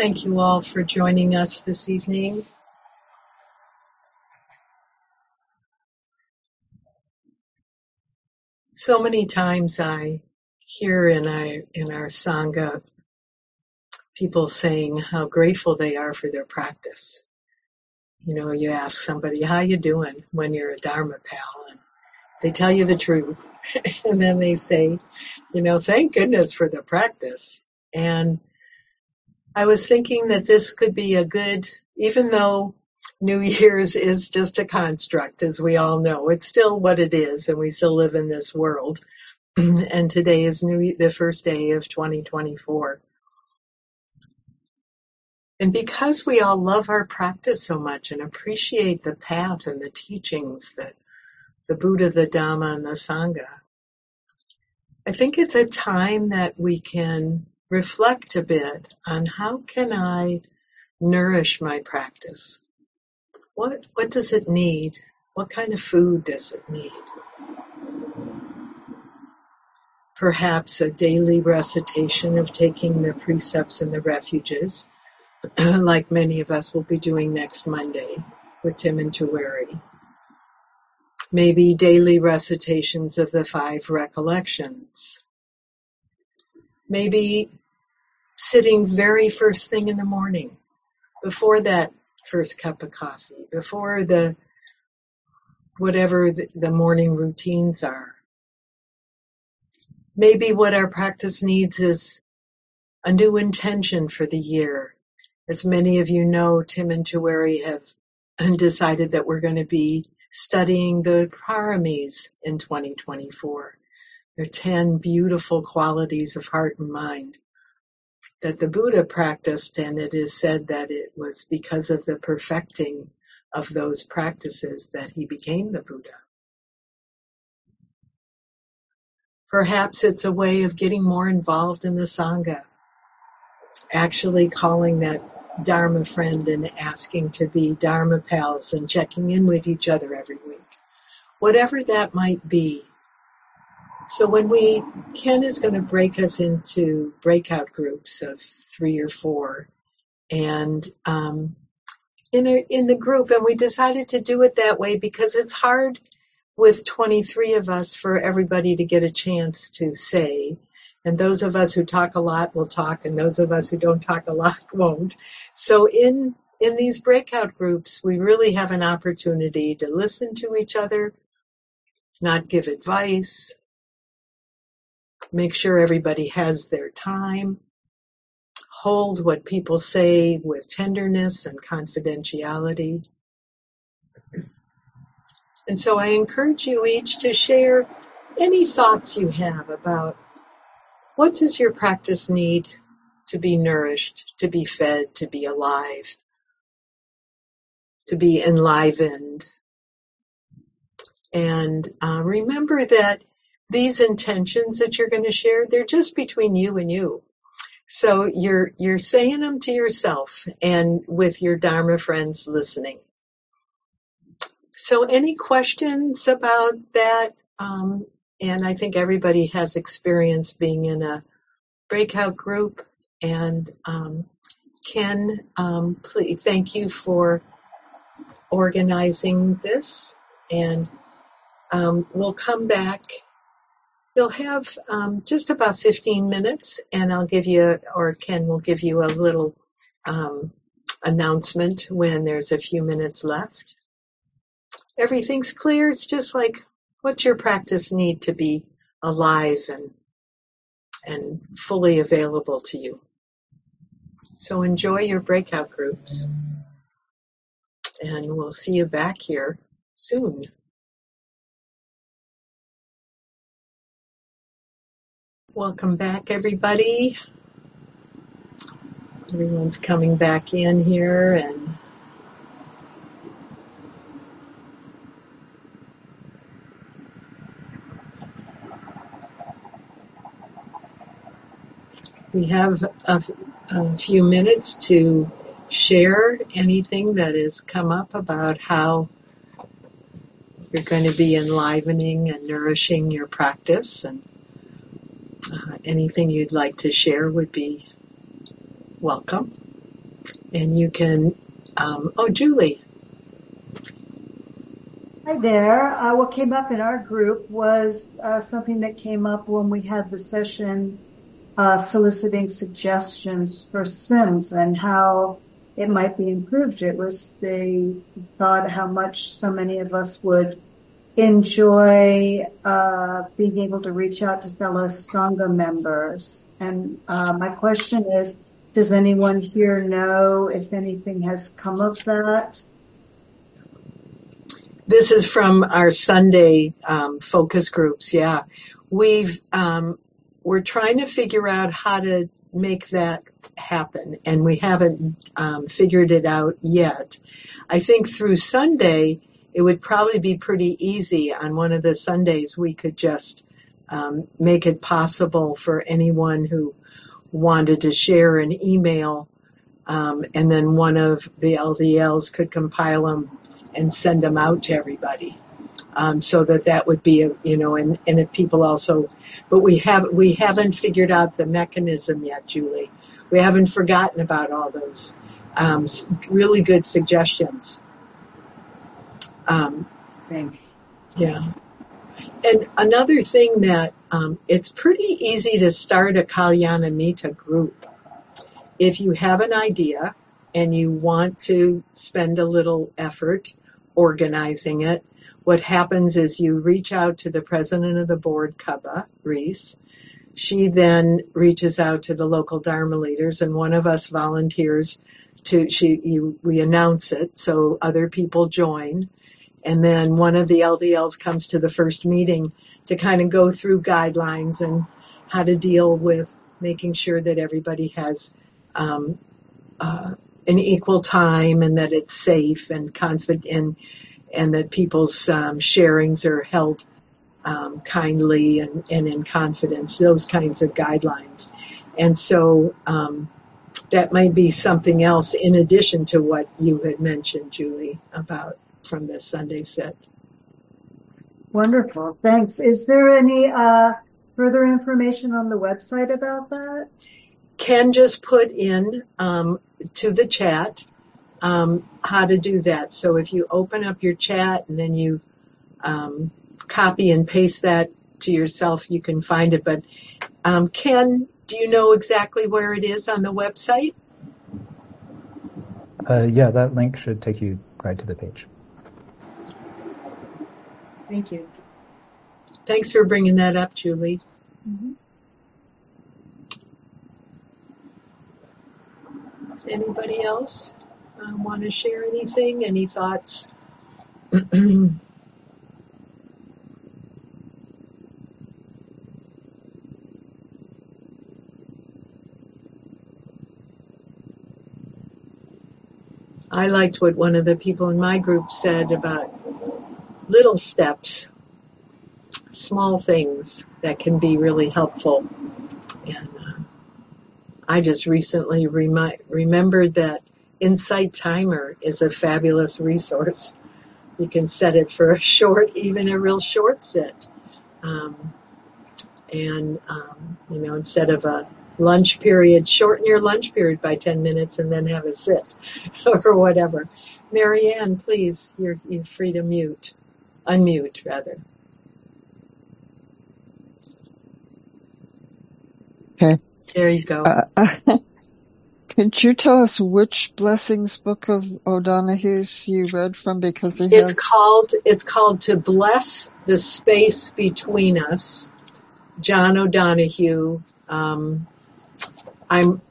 Thank you all for joining us this evening. So many times I hear in our, in our Sangha people saying how grateful they are for their practice. You know, you ask somebody, how you doing when you're a Dharma pal? And they tell you the truth. and then they say, you know, thank goodness for the practice. And I was thinking that this could be a good, even though New Year's is just a construct, as we all know, it's still what it is, and we still live in this world. and today is new, the first day of 2024. And because we all love our practice so much and appreciate the path and the teachings that the Buddha, the Dhamma, and the Sangha, I think it's a time that we can reflect a bit on how can I nourish my practice? What, what does it need? What kind of food does it need? Perhaps a daily recitation of taking the precepts and the refuges, like many of us will be doing next Monday with Tim and Tuere. Maybe daily recitations of the five recollections. Maybe sitting very first thing in the morning, before that first cup of coffee, before the whatever the, morning routines are. Maybe what our practice needs is a new intention for the year. As many of you know, Tim and Tuere have decided that we're going to be studying the paramis in 2024. There are 10 beautiful qualities of heart and mind that the Buddha practiced, and it is said that it was because of the perfecting of those practices that he became the Buddha. Perhaps it's a way of getting more involved in the Sangha, actually calling that Dharma friend and asking to be Dharma pals and checking in with each other every week. Whatever that might be, so when we, Ken is going to break us into breakout groups of three or four, and um, in a, in the group, and we decided to do it that way because it's hard with 23 of us for everybody to get a chance to say. And those of us who talk a lot will talk, and those of us who don't talk a lot won't. So in in these breakout groups, we really have an opportunity to listen to each other, not give advice, make sure everybody has their time, hold what people say with tenderness and confidentiality. And so I encourage you each to share any thoughts you have about what does your practice need to be nourished, to be fed, to be alive, to be enlivened. And uh, remember that these intentions that you're going to share, they're just between you and you. So you're, you're saying them to yourself and with your Dharma friends listening. So any questions about that? Um, and I think everybody has experience being in a breakout group and, um, Ken, um, please, thank you for organizing this and um, we'll come back You'll have um, just about 15 minutes, and I'll give you, or Ken will give you a little um, announcement when there's a few minutes left. Everything's clear. It's just like, what's your practice need to be alive and and fully available to you? So enjoy your breakout groups, and we'll see you back here soon. Welcome back, everybody. Everyone's coming back in here and we have a, a, few minutes to share anything that has come up about how you're going to be enlivening and nourishing your practice and anything you'd like to share would be welcome. And you can, um, oh, Julie. Hi there. Uh, what came up in our group was uh, something that came up when we had the session uh, soliciting suggestions for SIMS and how it might be improved. It was they thought how much so many of us would enjoy uh, being able to reach out to fellow Sangha members. And uh, my question is, does anyone here know if anything has come of that? This is from our Sunday um, focus groups. Yeah, we've um, we're trying to figure out how to make that happen, and we haven't um, figured it out yet. I think through Sunday it would probably be pretty easy on one of the Sundays we could just um, make it possible for anyone who wanted to share an email um, and then one of the LDLs could compile them and send them out to everybody. Um, so that that would be a, you know, and, and if people also, but we have, we haven't figured out the mechanism yet, Julie. We haven't forgotten about all those, um, really good suggestions. Um, Thanks. Yeah. And another thing that um, it's pretty easy to start a Kalyanamitta group. If you have an idea and you want to spend a little effort organizing it, what happens is you reach out to the president of the board, Kaba Reese. She then reaches out to the local Dharma leaders, and one of us volunteers to she you, we announce it so other people join and then one of the LDLs comes to the first meeting to kind of go through guidelines and how to deal with making sure that everybody has um, uh, an equal time and that it's safe and confident and, and that people's um, sharings are held um, kindly and, and in confidence, those kinds of guidelines. And so um, that might be something else in addition to what you had mentioned, Julie, about from this Sunday set. Wonderful. Thanks. Is there any uh, further information on the website about that? Ken just put in um, to the chat um, how to do that. So if you open up your chat and then you um, copy and paste that to yourself, you can find it. But um, Ken, do you know exactly where it is on the website? Uh, yeah, that link should take you right to the page. Thank you. Thanks for bringing that up, Julie. Mm-hmm. Anybody else uh, want to share anything? Any thoughts? I liked what one of the people in my group said about little steps, small things that can be really helpful. And uh, I just recently remi- remembered that Insight Timer is a fabulous resource. You can set it for a short, even a real short sit. Um, and, um, you know, instead of a lunch period, shorten your lunch period by 10 minutes and then have a sit or whatever. Marianne, please, you're, you're free to mute. Unmute, rather. Okay. There you go. Uh, could you tell us which blessings book of O'Donohue's you read from? Because he it's has... called it's called to bless the space between us. John O'Donoghue. Um, I'm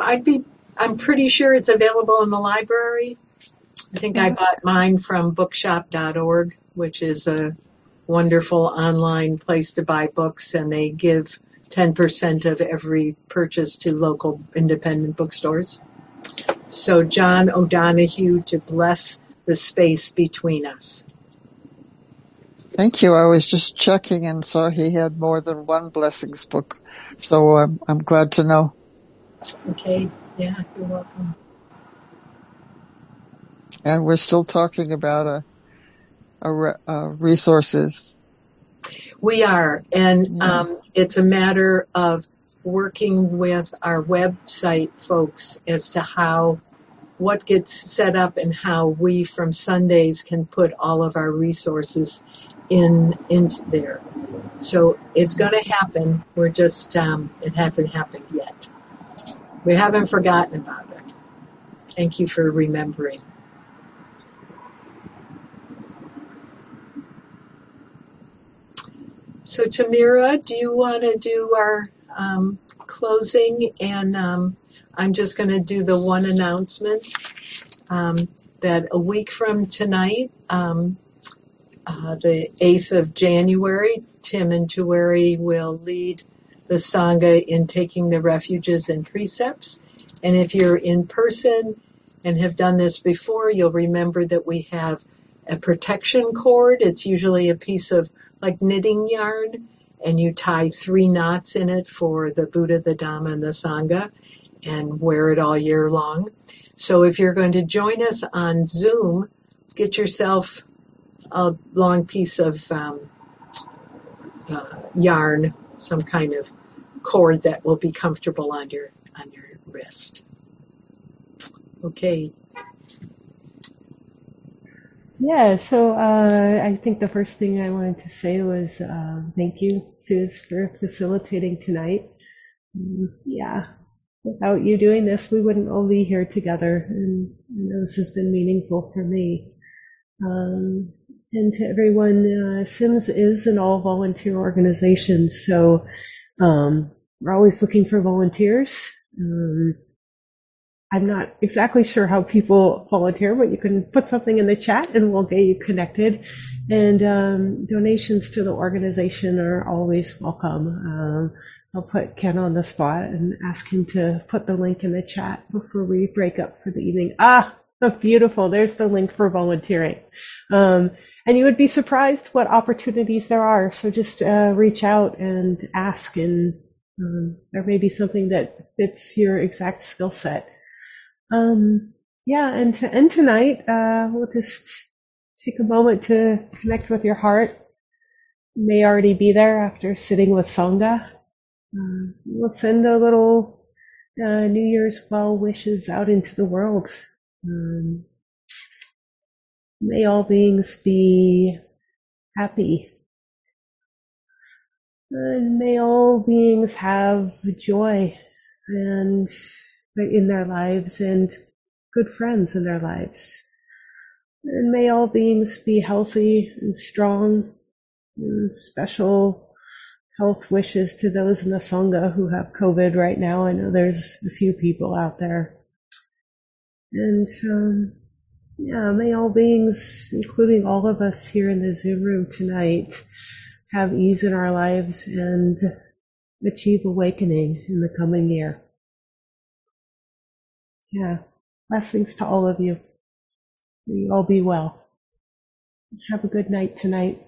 I'd be I'm pretty sure it's available in the library. I think I bought mine from bookshop.org which is a wonderful online place to buy books and they give 10% of every purchase to local independent bookstores. So John O'Donohue to bless the space between us. Thank you. I was just checking and saw he had more than one blessings book. So um, I'm glad to know. Okay. Yeah, you're welcome. And we're still talking about a uh, resources? We are, and yeah. um, it's a matter of working with our website folks as to how what gets set up and how we from Sundays can put all of our resources in into there. So it's going to happen. We're just um, it hasn't happened yet. We haven't forgotten about it. Thank you for remembering. So Tamira, do you want to do our um, closing? And um, I'm just going to do the one announcement um, that a week from tonight, um, uh, the 8th of January, Tim and Tuere will lead the Sangha in taking the refuges and precepts. And if you're in person and have done this before, you'll remember that we have a protection cord. It's usually a piece of like knitting yarn and you tie three knots in it for the Buddha, the Dhamma, and the Sangha and wear it all year long. So if you're going to join us on Zoom, get yourself a long piece of um, uh, yarn, some kind of cord that will be comfortable on your on your wrist. Okay. Yeah, so uh, I think the first thing I wanted to say was uh, thank you, Sooz, for facilitating tonight. Um, yeah, without you doing this, we wouldn't all be here together, and I know this has been meaningful for me. Um, and to everyone, uh, SIMS is an all volunteer organization, so um, we're always looking for volunteers. I'm not exactly sure how people volunteer, but you can put something in the chat and we'll get you connected. And um, donations to the organization are always welcome. Um, I'll put Ken on the spot and ask him to put the link in the chat before we break up for the evening. Ah, beautiful. There's the link for volunteering. Um, and you would be surprised what opportunities there are. So just uh, reach out and ask, and um, there may be something that fits your exact skill set. Um, yeah, and to end tonight, uh, we'll just take a moment to connect with your heart. You may already be there after sitting with Sangha. Uh, we'll send a little uh, New Year's well wishes out into the world. Um, may all beings be happy. And may all beings have joy and in their lives and good friends in their lives. And may all beings be healthy and strong and special health wishes to those in the Sangha who have COVID right now. I know there's a few people out there. And um, yeah, may all beings, including all of us here in the Zoom room tonight, have ease in our lives and achieve awakening in the coming year. Yeah. Blessings to all of you. May you all be well. Have a good night tonight.